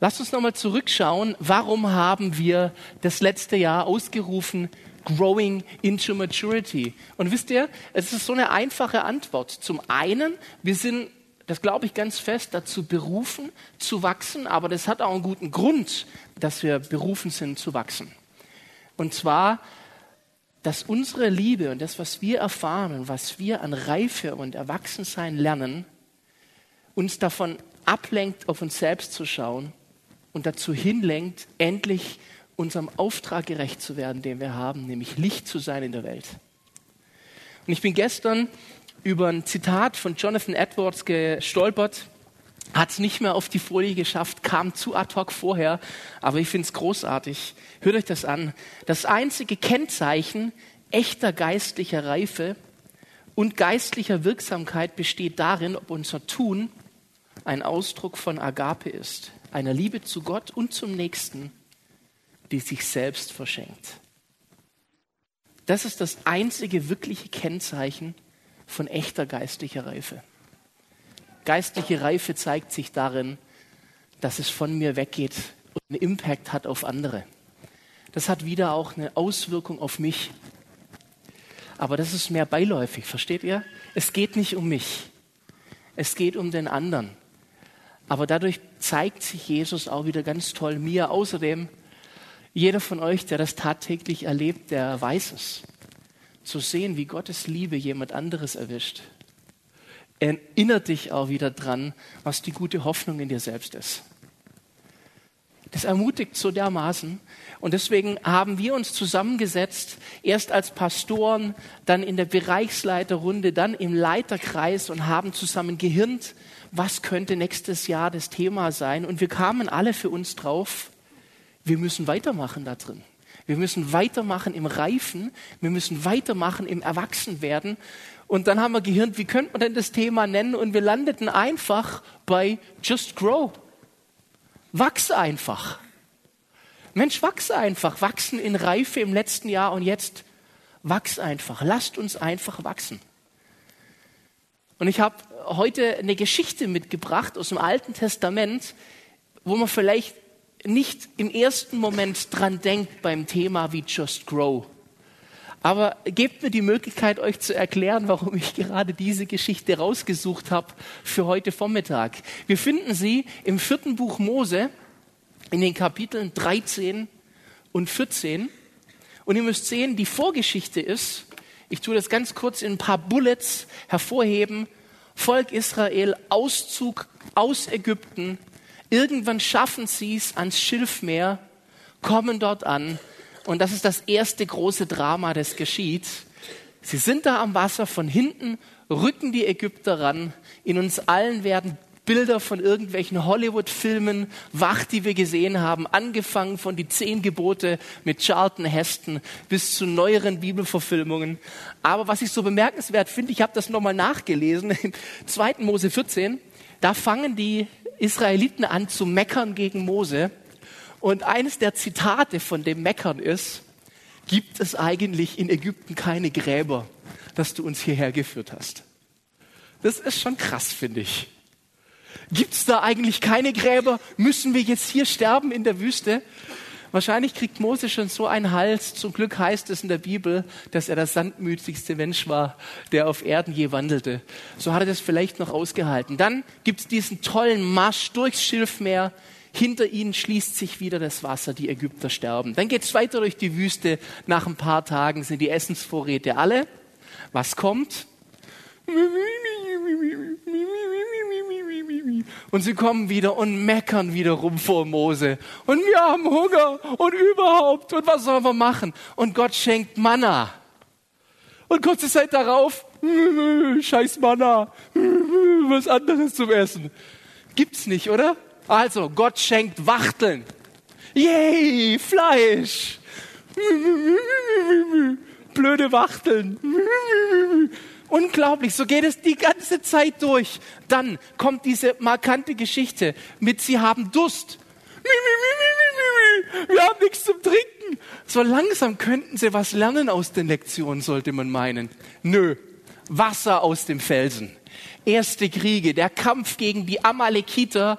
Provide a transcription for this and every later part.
Lasst uns nochmal zurückschauen, warum haben wir das letzte Jahr ausgerufen, Growing into Maturity. Und wisst ihr, es ist so eine einfache Antwort. Zum einen, wir sind, das glaube ich ganz fest, dazu berufen zu wachsen, aber das hat auch einen guten Grund, dass wir berufen sind zu wachsen. Und zwar, dass unsere Liebe und das, was wir erfahren und was wir an Reife und Erwachsensein lernen, uns davon ablenkt, auf uns selbst zu schauen und dazu hinlenkt, endlich unserem Auftrag gerecht zu werden, den wir haben, nämlich Licht zu sein in der Welt. Und ich bin gestern über ein Zitat von Jonathan Edwards gestolpert, hat es nicht mehr auf die Folie geschafft, kam zu ad hoc vorher, aber ich finde es großartig. Hört euch das an. Das einzige Kennzeichen echter geistlicher Reife und geistlicher Wirksamkeit besteht darin, ob unser Tun ein Ausdruck von Agape ist, einer Liebe zu Gott und zum Nächsten, die sich selbst verschenkt. Das ist das einzige wirkliche Kennzeichen von echter geistlicher Reife. Geistliche Reife zeigt sich darin, dass es von mir weggeht und einen Impact hat auf andere. Das hat wieder auch eine Auswirkung auf mich. Aber das ist mehr beiläufig, versteht ihr? Es geht nicht um mich. Es geht um den anderen. Aber dadurch zeigt sich Jesus auch wieder ganz toll mir. Außerdem, jeder von euch, der das tagtäglich erlebt, der weiß es. Zu sehen, wie Gottes Liebe jemand anderes erwischt, erinnert dich auch wieder dran, was die gute Hoffnung in dir selbst ist. Das ermutigt so dermaßen. Und deswegen haben wir uns zusammengesetzt, erst als Pastoren, dann in der Bereichsleiterrunde, dann im Leiterkreis und haben zusammen gehirnt, was könnte nächstes Jahr das Thema sein. Und wir kamen alle für uns drauf, wir müssen weitermachen da drin. Wir müssen weitermachen im Reifen, wir müssen weitermachen im Erwachsenwerden. Und dann haben wir gehirnt, wie könnte man denn das Thema nennen? Und wir landeten einfach bei Just Grow. Wachse einfach. Mensch, wachse einfach. Wachsen in Reife im letzten Jahr und jetzt wachs einfach. Lasst uns einfach wachsen. Und ich habe heute eine Geschichte mitgebracht aus dem Alten Testament, wo man vielleicht nicht im ersten Moment dran denkt beim Thema wie Just Grow. Aber gebt mir die Möglichkeit, euch zu erklären, warum ich gerade diese Geschichte rausgesucht habe für heute Vormittag. Wir finden sie im vierten Buch Mose in den Kapiteln 13 und 14. Und ihr müsst sehen, die Vorgeschichte ist, ich tue das ganz kurz in ein paar Bullets hervorheben, Volk Israel, Auszug aus Ägypten. Irgendwann schaffen sie es ans Schilfmeer, kommen dort an und das ist das erste große Drama, das geschieht. Sie sind da am Wasser, von hinten rücken die Ägypter ran. In uns allen werden Bilder von irgendwelchen Hollywood-Filmen wach, die wir gesehen haben, angefangen von die zehn Gebote mit Charlton Heston bis zu neueren Bibelverfilmungen. Aber was ich so bemerkenswert finde, ich habe das nochmal nachgelesen, im 2. Mose 14, da fangen die Israeliten an zu meckern gegen Mose. Und eines der Zitate von dem Meckern ist, gibt es eigentlich in Ägypten keine Gräber, dass du uns hierher geführt hast. Das ist schon krass, finde ich. Gibt es da eigentlich keine Gräber? Müssen wir jetzt hier sterben in der Wüste? Wahrscheinlich kriegt Mose schon so einen Hals. Zum Glück heißt es in der Bibel, dass er der sandmütigste Mensch war, der auf Erden je wandelte. So hat er das vielleicht noch ausgehalten. Dann gibt es diesen tollen Marsch durchs Schilfmeer hinter ihnen schließt sich wieder das Wasser, die Ägypter sterben. Dann geht es weiter durch die Wüste. Nach ein paar Tagen sind die Essensvorräte alle. Was kommt? Und sie kommen wieder und meckern wieder rum vor Mose. Und wir haben Hunger und überhaupt. Und was sollen wir machen? Und Gott schenkt Manna. Und kurze Zeit darauf, scheiß Manna, was anderes zum Essen. Gibt's nicht, oder? Also, Gott schenkt Wachteln. Yay, Fleisch. Blöde Wachteln. Unglaublich, so geht es die ganze Zeit durch. Dann kommt diese markante Geschichte mit, sie haben Durst. Wir haben nichts zum Trinken. So langsam könnten sie was lernen aus den Lektionen, sollte man meinen. Nö, Wasser aus dem Felsen. Erste Kriege, der Kampf gegen die Amalekiter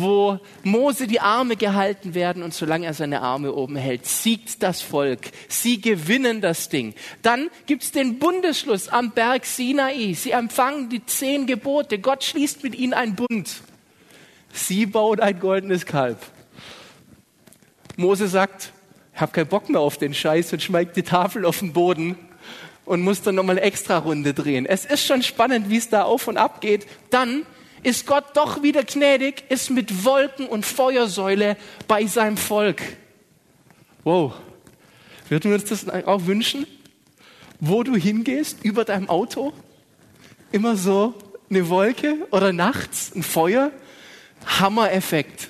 wo Mose die Arme gehalten werden und solange er seine Arme oben hält, siegt das Volk. Sie gewinnen das Ding. Dann gibt's den Bundesschluss am Berg Sinai. Sie empfangen die zehn Gebote. Gott schließt mit ihnen einen Bund. Sie baut ein goldenes Kalb. Mose sagt, ich habe keinen Bock mehr auf den Scheiß und schmeigt die Tafel auf den Boden und muss dann nochmal eine extra Runde drehen. Es ist schon spannend, wie es da auf und ab geht. Dann ist Gott doch wieder gnädig, ist mit Wolken und Feuersäule bei seinem Volk. Wow. Würden wir uns das auch wünschen? Wo du hingehst, über deinem Auto, immer so eine Wolke oder nachts ein Feuer. Hammer-Effekt.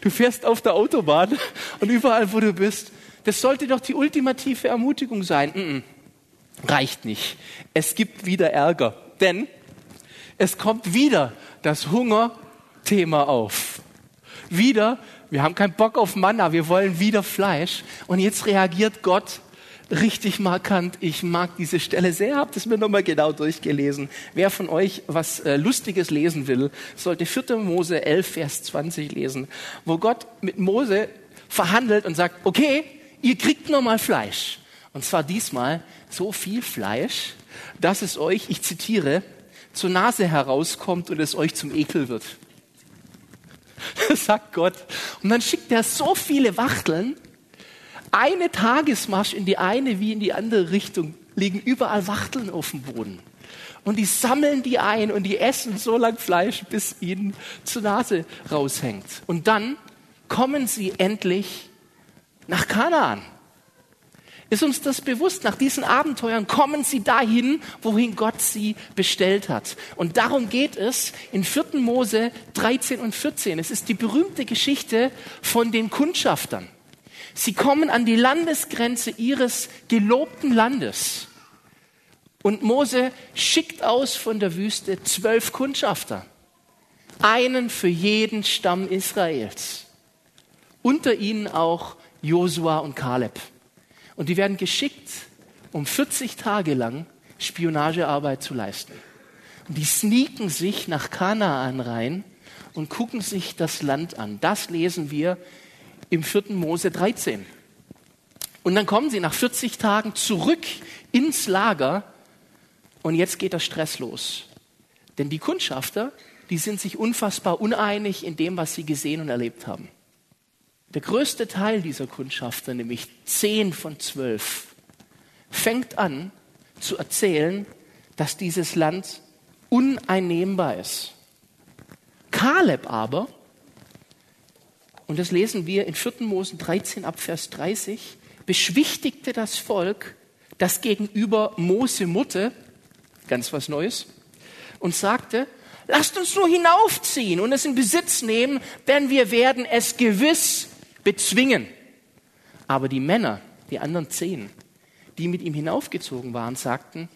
Du fährst auf der Autobahn und überall, wo du bist, das sollte doch die ultimative Ermutigung sein. Mm -mm. Reicht nicht. Es gibt wieder Ärger, denn es kommt wieder das Hungerthema auf. Wieder, wir haben keinen Bock auf Manna, wir wollen wieder Fleisch. Und jetzt reagiert Gott richtig markant. Ich mag diese Stelle sehr, habt es mir nochmal genau durchgelesen. Wer von euch was äh, Lustiges lesen will, sollte 4. Mose 11, Vers 20 lesen, wo Gott mit Mose verhandelt und sagt, okay, ihr kriegt nochmal Fleisch. Und zwar diesmal so viel Fleisch, dass es euch, ich zitiere, zur Nase herauskommt und es euch zum Ekel wird. Das sagt Gott. Und dann schickt er so viele Wachteln, eine Tagesmarsch in die eine wie in die andere Richtung, liegen überall Wachteln auf dem Boden. Und die sammeln die ein und die essen so lang Fleisch, bis ihnen zur Nase raushängt. Und dann kommen sie endlich nach Kanaan. Ist uns das bewusst? Nach diesen Abenteuern kommen sie dahin, wohin Gott sie bestellt hat. Und darum geht es in 4. Mose 13 und 14. Es ist die berühmte Geschichte von den Kundschaftern. Sie kommen an die Landesgrenze ihres gelobten Landes. Und Mose schickt aus von der Wüste zwölf Kundschafter. Einen für jeden Stamm Israels. Unter ihnen auch Josua und Kaleb. Und die werden geschickt, um 40 Tage lang Spionagearbeit zu leisten. Und die sneaken sich nach Kanaan rein und gucken sich das Land an. Das lesen wir im 4. Mose 13. Und dann kommen sie nach 40 Tagen zurück ins Lager und jetzt geht der Stress los. Denn die Kundschafter, die sind sich unfassbar uneinig in dem, was sie gesehen und erlebt haben. Der größte Teil dieser Kundschafter, nämlich zehn von zwölf, fängt an zu erzählen, dass dieses Land uneinnehmbar ist. Kaleb aber, und das lesen wir in 4. Mose 13 ab Vers 30, beschwichtigte das Volk, das gegenüber Mose Mutter, ganz was Neues, und sagte, lasst uns nur hinaufziehen und es in Besitz nehmen, denn wir werden es gewiss bezwingen. Aber die Männer, die anderen zehn, die mit ihm hinaufgezogen waren, sagten,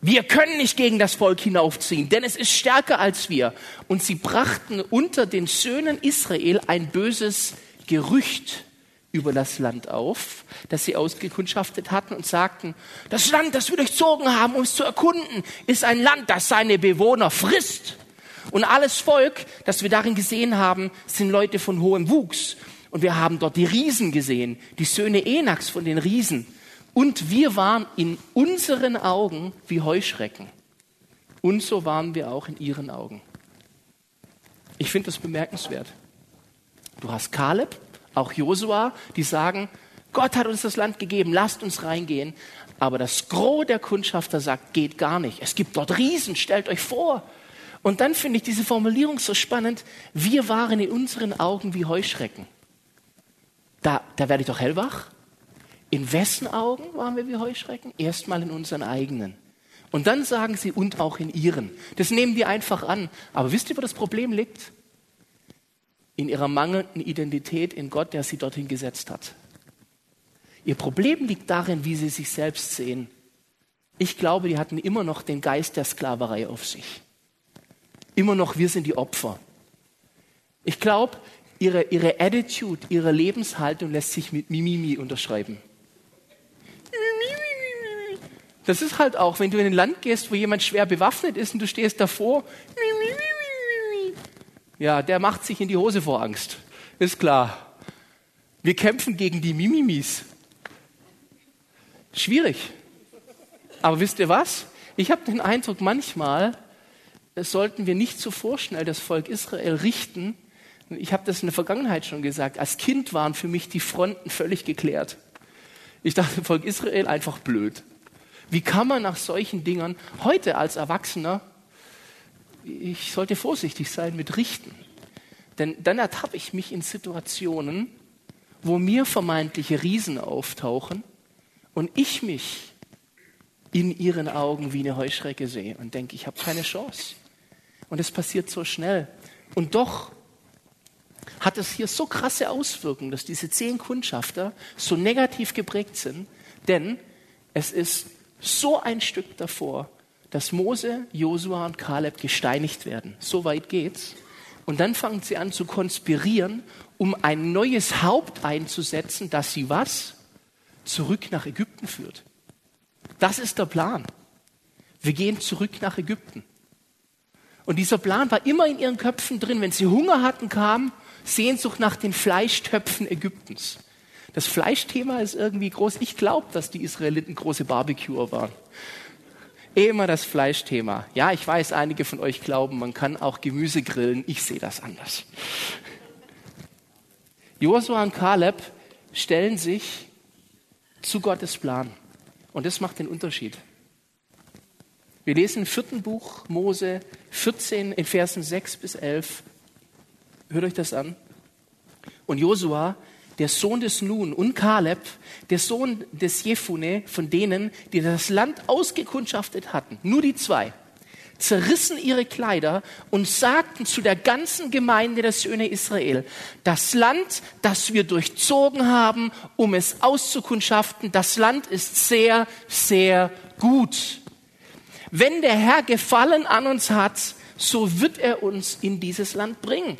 wir können nicht gegen das Volk hinaufziehen, denn es ist stärker als wir. Und sie brachten unter den Söhnen Israel ein böses Gerücht über das Land auf, das sie ausgekundschaftet hatten und sagten, das Land, das wir durchzogen haben, um es zu erkunden, ist ein Land, das seine Bewohner frisst. Und alles Volk, das wir darin gesehen haben, sind Leute von hohem Wuchs. Und wir haben dort die Riesen gesehen, die Söhne Enaks von den Riesen. Und wir waren in unseren Augen wie Heuschrecken. Und so waren wir auch in ihren Augen. Ich finde das bemerkenswert. Du hast Kaleb, auch Josua, die sagen, Gott hat uns das Land gegeben, lasst uns reingehen. Aber das Gros der Kundschafter sagt, geht gar nicht. Es gibt dort Riesen, stellt euch vor. Und dann finde ich diese Formulierung so spannend. Wir waren in unseren Augen wie Heuschrecken. Da, da werde ich doch hellwach. In wessen Augen waren wir wie Heuschrecken? Erstmal in unseren eigenen. Und dann sagen sie, und auch in ihren. Das nehmen die einfach an. Aber wisst ihr, wo das Problem liegt? In ihrer mangelnden Identität in Gott, der sie dorthin gesetzt hat. Ihr Problem liegt darin, wie sie sich selbst sehen. Ich glaube, die hatten immer noch den Geist der Sklaverei auf sich. Immer noch, wir sind die Opfer. Ich glaube, ihre, ihre Attitude, ihre Lebenshaltung lässt sich mit Mimimi unterschreiben. Das ist halt auch, wenn du in ein Land gehst, wo jemand schwer bewaffnet ist und du stehst davor. Ja, der macht sich in die Hose vor Angst. Ist klar. Wir kämpfen gegen die Mimimis. Schwierig. Aber wisst ihr was? Ich habe den Eindruck, manchmal sollten wir nicht so vorschnell das Volk Israel richten. Ich habe das in der Vergangenheit schon gesagt. Als Kind waren für mich die Fronten völlig geklärt. Ich dachte, Volk Israel einfach blöd. Wie kann man nach solchen Dingern heute als Erwachsener, ich sollte vorsichtig sein mit Richten. Denn dann ertappe ich mich in Situationen, wo mir vermeintliche Riesen auftauchen und ich mich in ihren Augen wie eine Heuschrecke sehe und denke, ich habe keine Chance. Und es passiert so schnell. Und doch hat es hier so krasse Auswirkungen, dass diese zehn Kundschafter so negativ geprägt sind, denn es ist so ein Stück davor, dass Mose, Josua und Kaleb gesteinigt werden. So weit geht's. Und dann fangen sie an zu konspirieren, um ein neues Haupt einzusetzen, das sie was? Zurück nach Ägypten führt. Das ist der Plan. Wir gehen zurück nach Ägypten. Und dieser Plan war immer in ihren Köpfen drin. Wenn sie Hunger hatten, kam Sehnsucht nach den Fleischtöpfen Ägyptens. Das Fleischthema ist irgendwie groß. Ich glaube, dass die Israeliten große Barbecuer waren. Eh immer das Fleischthema. Ja, ich weiß, einige von euch glauben, man kann auch Gemüse grillen. Ich sehe das anders. Josua und Kaleb stellen sich zu Gottes Plan. Und das macht den Unterschied. Wir lesen im vierten Buch Mose 14 in Versen 6 bis 11. Hört euch das an. Und Josua der Sohn des Nun und Kaleb, der Sohn des Jefune, von denen, die das Land ausgekundschaftet hatten, nur die zwei, zerrissen ihre Kleider und sagten zu der ganzen Gemeinde der Söhne Israel, das Land, das wir durchzogen haben, um es auszukundschaften, das Land ist sehr, sehr gut. Wenn der Herr Gefallen an uns hat, so wird er uns in dieses Land bringen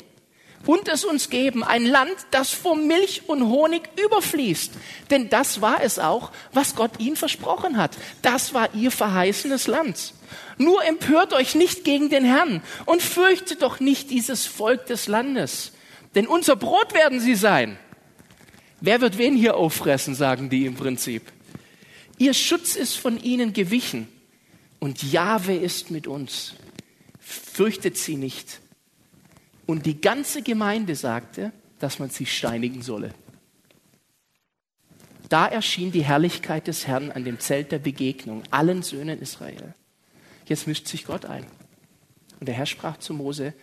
und es uns geben, ein Land, das vor Milch und Honig überfließt. Denn das war es auch, was Gott ihnen versprochen hat. Das war ihr verheißenes Land. Nur empört euch nicht gegen den Herrn und fürchtet doch nicht dieses Volk des Landes. Denn unser Brot werden sie sein. Wer wird wen hier auffressen, sagen die im Prinzip. Ihr Schutz ist von ihnen gewichen und Jahwe ist mit uns. Fürchtet sie nicht und die ganze Gemeinde sagte, dass man sie steinigen solle. Da erschien die Herrlichkeit des Herrn an dem Zelt der Begegnung allen Söhnen Israel. Jetzt mischt sich Gott ein. Und der Herr sprach zu Mose,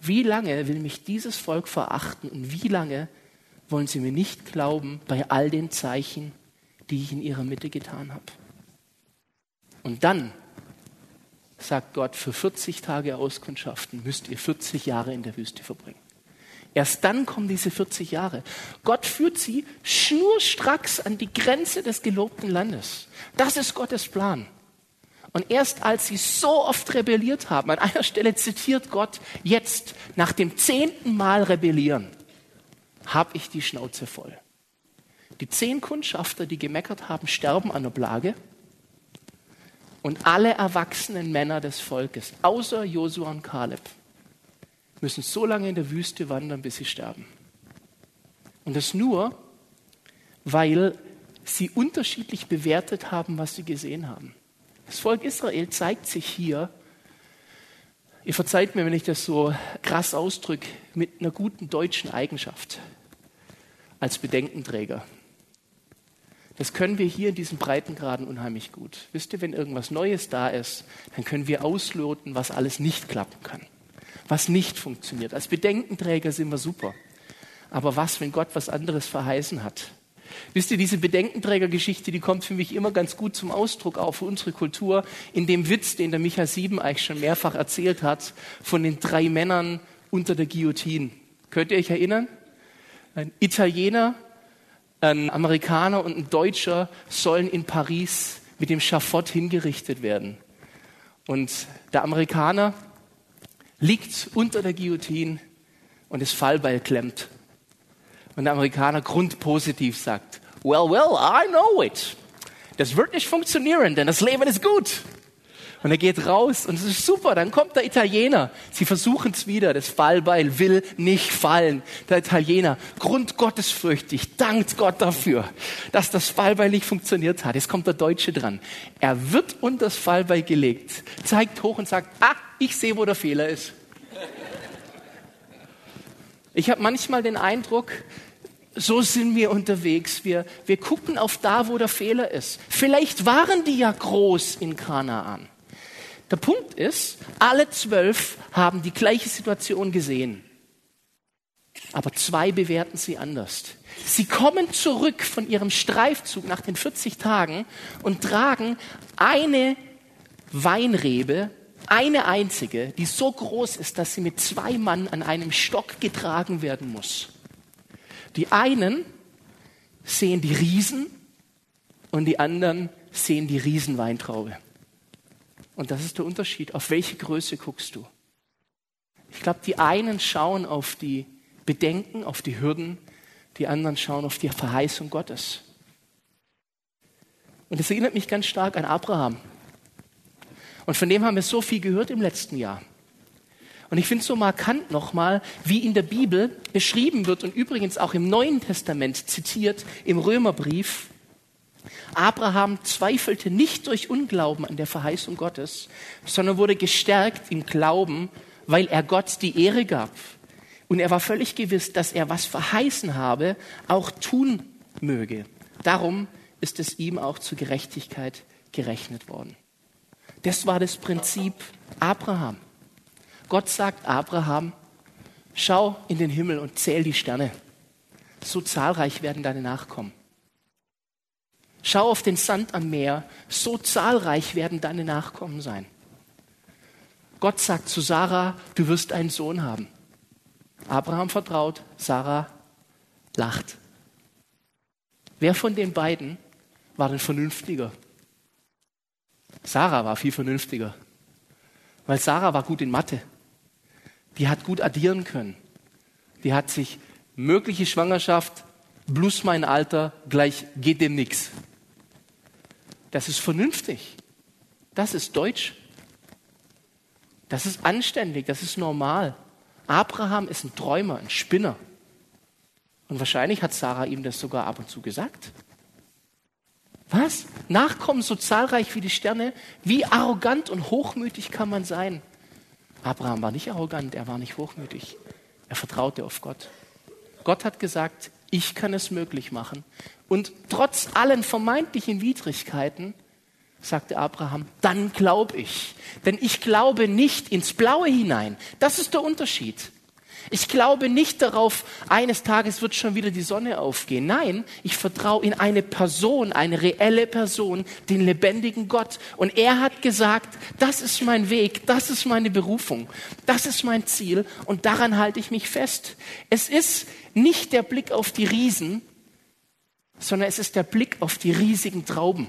wie lange will mich dieses Volk verachten und wie lange wollen sie mir nicht glauben bei all den Zeichen, die ich in ihrer Mitte getan habe? Und dann sagt Gott, für 40 Tage Auskundschaften müsst ihr 40 Jahre in der Wüste verbringen. Erst dann kommen diese 40 Jahre. Gott führt sie schnurstracks an die Grenze des gelobten Landes. Das ist Gottes Plan. Und erst als sie so oft rebelliert haben, an einer Stelle zitiert Gott jetzt, nach dem zehnten Mal rebellieren, habe ich die Schnauze voll. Die zehn Kundschafter, die gemeckert haben, sterben an der Plage. Und alle erwachsenen Männer des Volkes, außer Josua und Kaleb, müssen so lange in der Wüste wandern, bis sie sterben. Und das nur, weil sie unterschiedlich bewertet haben, was sie gesehen haben. Das Volk Israel zeigt sich hier, ihr verzeiht mir, wenn ich das so krass ausdrücke, mit einer guten deutschen Eigenschaft als Bedenkenträger. Das können wir hier in diesen Breitengraden unheimlich gut. Wisst ihr, wenn irgendwas Neues da ist, dann können wir ausloten, was alles nicht klappen kann, was nicht funktioniert. Als Bedenkenträger sind wir super. Aber was, wenn Gott was anderes verheißen hat? Wisst ihr, diese Bedenkenträgergeschichte, die kommt für mich immer ganz gut zum Ausdruck, auch für unsere Kultur, in dem Witz, den der Micha Sieben eigentlich schon mehrfach erzählt hat, von den drei Männern unter der Guillotine. Könnt ihr euch erinnern? Ein Italiener, ein Amerikaner und ein Deutscher sollen in Paris mit dem Schafott hingerichtet werden. Und der Amerikaner liegt unter der Guillotine und das Fallbeil klemmt. Und der Amerikaner grundpositiv sagt, well, well, I know it. Das wird nicht funktionieren, denn das Leben ist gut. Und er geht raus und es ist super. Dann kommt der Italiener. Sie versuchen es wieder. Das Fallbeil will nicht fallen. Der Italiener, grundgottesfürchtig, dankt Gott dafür, dass das Fallbeil nicht funktioniert hat. Jetzt kommt der Deutsche dran. Er wird unter das Fallbeil gelegt, zeigt hoch und sagt, ah, ich sehe, wo der Fehler ist. Ich habe manchmal den Eindruck, so sind wir unterwegs. Wir, wir gucken auf da, wo der Fehler ist. Vielleicht waren die ja groß in Kanaan. Der Punkt ist, alle zwölf haben die gleiche Situation gesehen. Aber zwei bewerten sie anders. Sie kommen zurück von ihrem Streifzug nach den 40 Tagen und tragen eine Weinrebe, eine einzige, die so groß ist, dass sie mit zwei Mann an einem Stock getragen werden muss. Die einen sehen die Riesen und die anderen sehen die Riesenweintraube. Und das ist der Unterschied. Auf welche Größe guckst du? Ich glaube, die einen schauen auf die Bedenken, auf die Hürden, die anderen schauen auf die Verheißung Gottes. Und das erinnert mich ganz stark an Abraham. Und von dem haben wir so viel gehört im letzten Jahr. Und ich finde es so markant nochmal, wie in der Bibel beschrieben wird und übrigens auch im Neuen Testament zitiert, im Römerbrief, Abraham zweifelte nicht durch Unglauben an der Verheißung Gottes, sondern wurde gestärkt im Glauben, weil er Gott die Ehre gab. Und er war völlig gewiss, dass er was verheißen habe, auch tun möge. Darum ist es ihm auch zur Gerechtigkeit gerechnet worden. Das war das Prinzip Abraham. Gott sagt Abraham, schau in den Himmel und zähl die Sterne. So zahlreich werden deine Nachkommen. Schau auf den Sand am Meer, so zahlreich werden deine Nachkommen sein. Gott sagt zu Sarah, du wirst einen Sohn haben. Abraham vertraut, Sarah lacht. Wer von den beiden war denn vernünftiger? Sarah war viel vernünftiger, weil Sarah war gut in Mathe. Die hat gut addieren können. Die hat sich mögliche Schwangerschaft plus mein Alter gleich geht dem nix. Das ist vernünftig. Das ist deutsch. Das ist anständig, das ist normal. Abraham ist ein Träumer, ein Spinner. Und wahrscheinlich hat Sarah ihm das sogar ab und zu gesagt. Was? Nachkommen so zahlreich wie die Sterne? Wie arrogant und hochmütig kann man sein? Abraham war nicht arrogant, er war nicht hochmütig. Er vertraute auf Gott. Gott hat gesagt, ich kann es möglich machen. Und trotz allen vermeintlichen Widrigkeiten sagte Abraham, dann glaube ich. Denn ich glaube nicht ins Blaue hinein. Das ist der Unterschied. Ich glaube nicht darauf, eines Tages wird schon wieder die Sonne aufgehen. Nein, ich vertraue in eine Person, eine reelle Person, den lebendigen Gott. Und er hat gesagt, das ist mein Weg, das ist meine Berufung, das ist mein Ziel und daran halte ich mich fest. Es ist nicht der Blick auf die Riesen, sondern es ist der Blick auf die riesigen Trauben.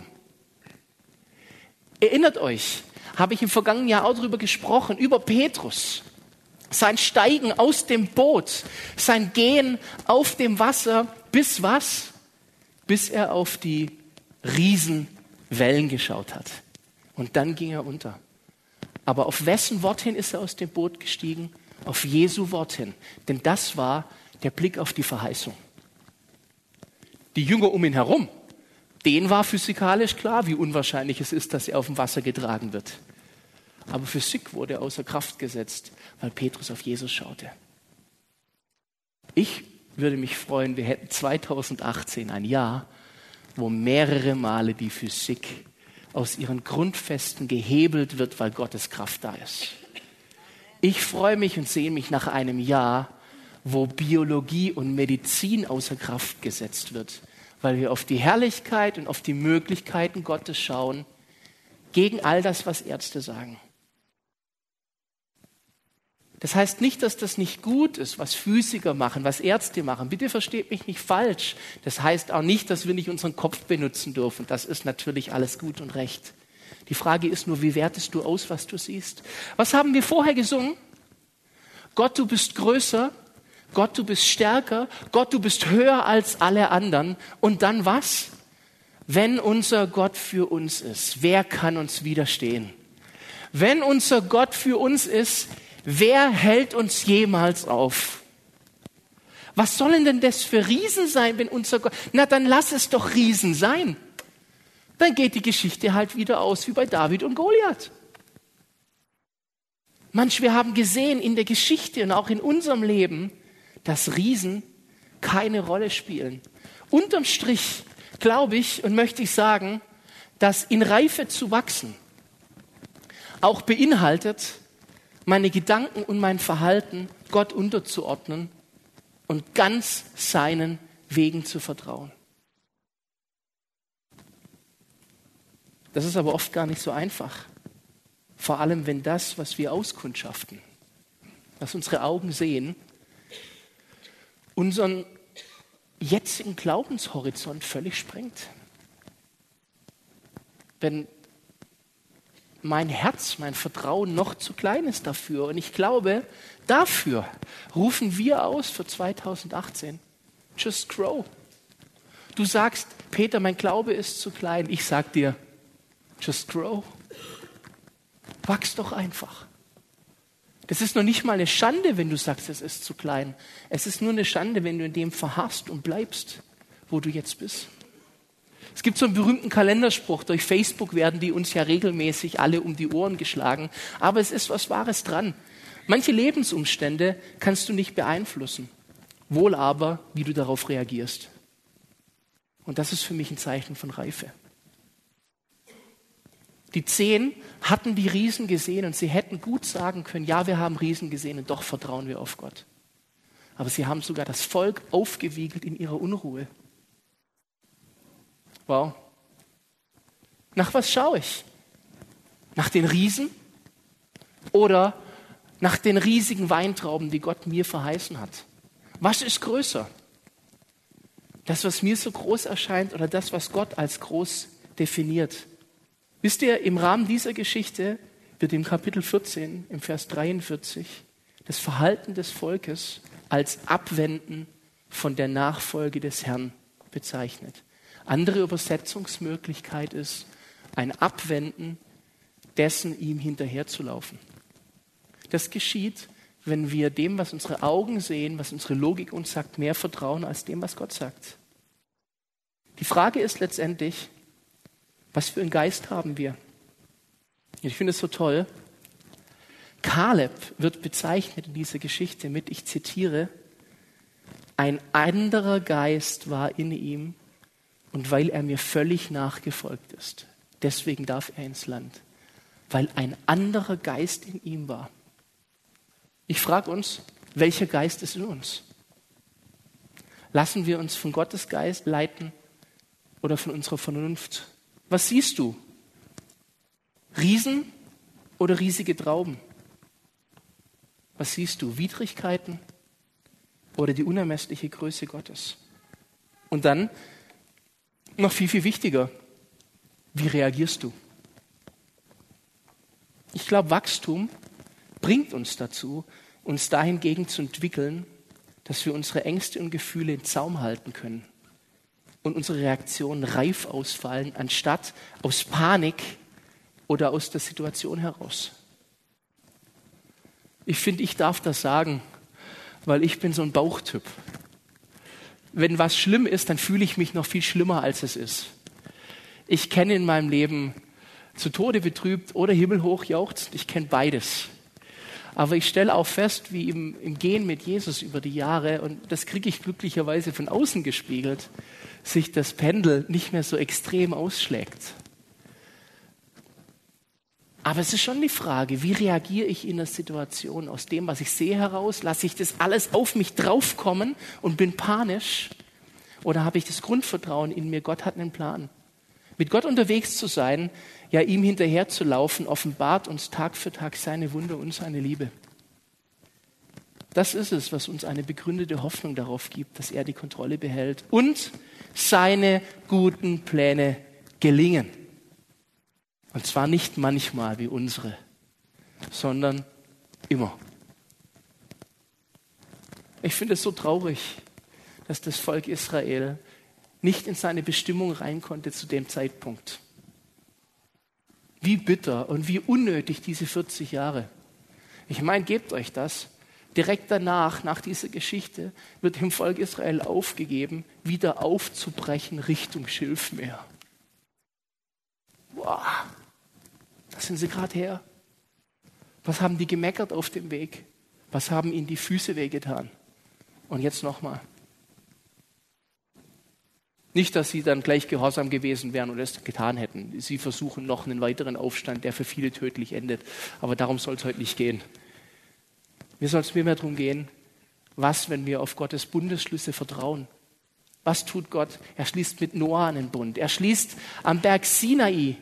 Erinnert euch, habe ich im vergangenen Jahr auch darüber gesprochen, über Petrus. Sein Steigen aus dem Boot, sein Gehen auf dem Wasser, bis was? Bis er auf die Riesenwellen geschaut hat. Und dann ging er unter. Aber auf wessen Wort hin ist er aus dem Boot gestiegen? Auf Jesu Wort hin. Denn das war der Blick auf die Verheißung. Die Jünger um ihn herum, denen war physikalisch klar, wie unwahrscheinlich es ist, dass er auf dem Wasser getragen wird. Aber Physik wurde außer Kraft gesetzt, weil Petrus auf Jesus schaute. Ich würde mich freuen, wir hätten 2018 ein Jahr, wo mehrere Male die Physik aus ihren Grundfesten gehebelt wird, weil Gottes Kraft da ist. Ich freue mich und sehe mich nach einem Jahr, wo Biologie und Medizin außer Kraft gesetzt wird, weil wir auf die Herrlichkeit und auf die Möglichkeiten Gottes schauen, gegen all das, was Ärzte sagen. Das heißt nicht, dass das nicht gut ist, was Physiker machen, was Ärzte machen. Bitte versteht mich nicht falsch. Das heißt auch nicht, dass wir nicht unseren Kopf benutzen dürfen. Das ist natürlich alles gut und recht. Die Frage ist nur, wie wertest du aus, was du siehst? Was haben wir vorher gesungen? Gott, du bist größer. Gott, du bist stärker. Gott, du bist höher als alle anderen. Und dann was? Wenn unser Gott für uns ist, wer kann uns widerstehen? Wenn unser Gott für uns ist, wer hält uns jemals auf? Was sollen denn das für Riesen sein, wenn unser Gott, na dann lass es doch Riesen sein. Dann geht die Geschichte halt wieder aus wie bei David und Goliath. Manch, wir haben gesehen in der Geschichte und auch in unserem Leben, dass Riesen keine Rolle spielen. Unterm Strich glaube ich und möchte ich sagen, dass in Reife zu wachsen auch beinhaltet, meine Gedanken und mein Verhalten Gott unterzuordnen und ganz seinen Wegen zu vertrauen. Das ist aber oft gar nicht so einfach. Vor allem, wenn das, was wir auskundschaften, was unsere Augen sehen, unseren jetzigen Glaubenshorizont völlig sprengt. Wenn mein Herz, mein Vertrauen noch zu klein ist dafür. Und ich glaube, dafür rufen wir aus für 2018. Just grow. Du sagst, Peter, mein Glaube ist zu klein. Ich sag dir, just grow. Wachs doch einfach. Das ist noch nicht mal eine Schande, wenn du sagst, es ist zu klein. Es ist nur eine Schande, wenn du in dem verharrst und bleibst, wo du jetzt bist. Es gibt so einen berühmten Kalenderspruch, durch Facebook werden die uns ja regelmäßig alle um die Ohren geschlagen, aber es ist was Wahres dran. Manche Lebensumstände kannst du nicht beeinflussen, wohl aber, wie du darauf reagierst. Und das ist für mich ein Zeichen von Reife. Die zehn hatten die Riesen gesehen und sie hätten gut sagen können, ja, wir haben Riesen gesehen und doch vertrauen wir auf Gott. Aber sie haben sogar das Volk aufgewiegelt in ihrer Unruhe. Wow. Nach was schaue ich? Nach den Riesen oder nach den riesigen Weintrauben, die Gott mir verheißen hat? Was ist größer? Das, was mir so groß erscheint oder das, was Gott als groß definiert? Wisst ihr, im Rahmen dieser Geschichte wird im Kapitel 14, im Vers 43, das Verhalten des Volkes als Abwenden von der Nachfolge des Herrn bezeichnet. Andere Übersetzungsmöglichkeit ist ein Abwenden dessen, ihm hinterherzulaufen. Das geschieht, wenn wir dem, was unsere Augen sehen, was unsere Logik uns sagt, mehr vertrauen als dem, was Gott sagt. Die Frage ist letztendlich, was für einen Geist haben wir? Ich finde es so toll. Kaleb wird bezeichnet in dieser Geschichte mit, ich zitiere, ein anderer Geist war in ihm, und weil er mir völlig nachgefolgt ist. Deswegen darf er ins Land, weil ein anderer Geist in ihm war. Ich frage uns, welcher Geist ist in uns? Lassen wir uns von Gottes Geist leiten oder von unserer Vernunft? Was siehst du? Riesen oder riesige Trauben? Was siehst du? Widrigkeiten oder die unermessliche Größe Gottes? Und dann noch viel, viel wichtiger, wie reagierst du? Ich glaube, Wachstum bringt uns dazu, uns dahingegen zu entwickeln, dass wir unsere Ängste und Gefühle in Zaum halten können und unsere Reaktionen reif ausfallen, anstatt aus Panik oder aus der Situation heraus. Ich finde, ich darf das sagen, weil ich bin so ein Bauchtyp wenn was schlimm ist, dann fühle ich mich noch viel schlimmer, als es ist. Ich kenne in meinem Leben zu Tode betrübt oder himmelhoch jauchzt. Ich kenne beides. Aber ich stelle auch fest, wie im, im Gehen mit Jesus über die Jahre, und das kriege ich glücklicherweise von außen gespiegelt, sich das Pendel nicht mehr so extrem ausschlägt. Aber es ist schon die Frage, wie reagiere ich in der Situation? Aus dem, was ich sehe heraus, lasse ich das alles auf mich draufkommen und bin panisch? Oder habe ich das Grundvertrauen in mir, Gott hat einen Plan? Mit Gott unterwegs zu sein, ja ihm hinterher zu laufen, offenbart uns Tag für Tag seine Wunder und seine Liebe. Das ist es, was uns eine begründete Hoffnung darauf gibt, dass er die Kontrolle behält und seine guten Pläne gelingen. Und zwar nicht manchmal wie unsere, sondern immer. Ich finde es so traurig, dass das Volk Israel nicht in seine Bestimmung rein konnte zu dem Zeitpunkt. Wie bitter und wie unnötig diese 40 Jahre. Ich meine, gebt euch das. Direkt danach, nach dieser Geschichte, wird dem Volk Israel aufgegeben, wieder aufzubrechen Richtung Schilfmeer. Wow, da sind sie gerade her. Was haben die gemeckert auf dem Weg? Was haben ihnen die Füße wehgetan? Und jetzt nochmal. Nicht, dass sie dann gleich gehorsam gewesen wären und es getan hätten. Sie versuchen noch einen weiteren Aufstand, der für viele tödlich endet. Aber darum soll es heute nicht gehen. Mir soll es vielmehr darum gehen, was, wenn wir auf Gottes Bundesschlüsse vertrauen? Was tut Gott? Er schließt mit Noah einen Bund. Er schließt am Berg Sinai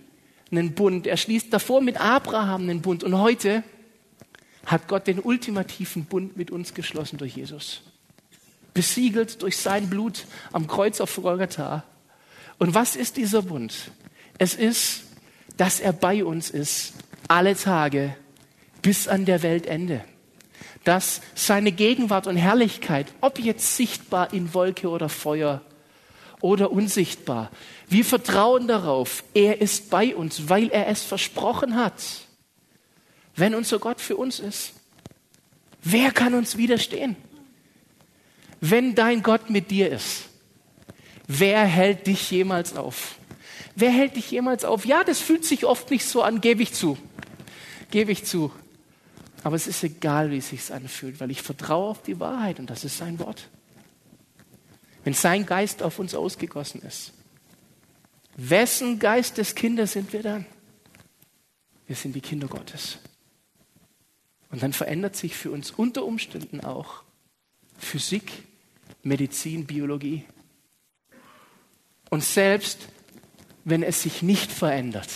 einen Bund. Er schließt davor mit Abraham einen Bund. Und heute hat Gott den ultimativen Bund mit uns geschlossen durch Jesus besiegelt durch sein Blut am Kreuz auf Golgatha. Und was ist dieser Bund? Es ist, dass er bei uns ist, alle Tage bis an der Weltende. Dass seine Gegenwart und Herrlichkeit, ob jetzt sichtbar in Wolke oder Feuer oder unsichtbar, wir vertrauen darauf, er ist bei uns, weil er es versprochen hat. Wenn unser Gott für uns ist, wer kann uns widerstehen? wenn dein Gott mit dir ist, wer hält dich jemals auf? Wer hält dich jemals auf? Ja, das fühlt sich oft nicht so an, gebe ich zu. Gebe ich zu. Aber es ist egal, wie es sich anfühlt, weil ich vertraue auf die Wahrheit und das ist sein Wort. Wenn sein Geist auf uns ausgegossen ist, wessen Geist des Kindes sind wir dann? Wir sind die Kinder Gottes. Und dann verändert sich für uns unter Umständen auch Physik, Medizin, Biologie. Und selbst wenn es sich nicht verändert,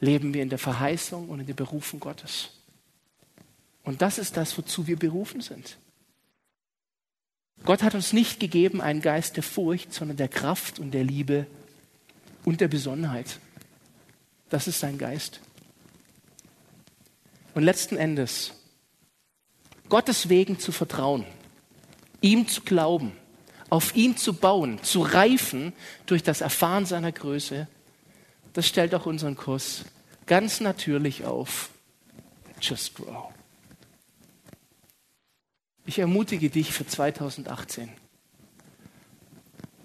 leben wir in der Verheißung und in der Berufung Gottes. Und das ist das, wozu wir berufen sind. Gott hat uns nicht gegeben einen Geist der Furcht, sondern der Kraft und der Liebe und der Besonnenheit. Das ist sein Geist. Und letzten Endes, Gottes Wegen zu vertrauen ihm zu glauben, auf ihn zu bauen, zu reifen durch das Erfahren seiner Größe, das stellt auch unseren Kurs ganz natürlich auf. Just grow. Ich ermutige dich für 2018.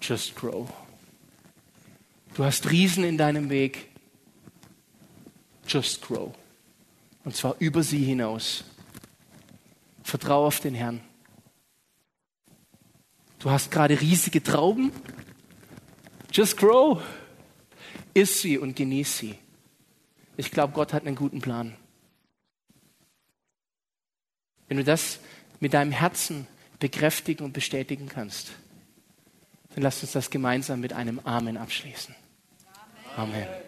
Just grow. Du hast Riesen in deinem Weg. Just grow. Und zwar über sie hinaus. Vertraue auf den Herrn. Du hast gerade riesige Trauben. Just grow. Iss sie und genieß sie. Ich glaube, Gott hat einen guten Plan. Wenn du das mit deinem Herzen bekräftigen und bestätigen kannst, dann lass uns das gemeinsam mit einem Amen abschließen. Amen. Amen.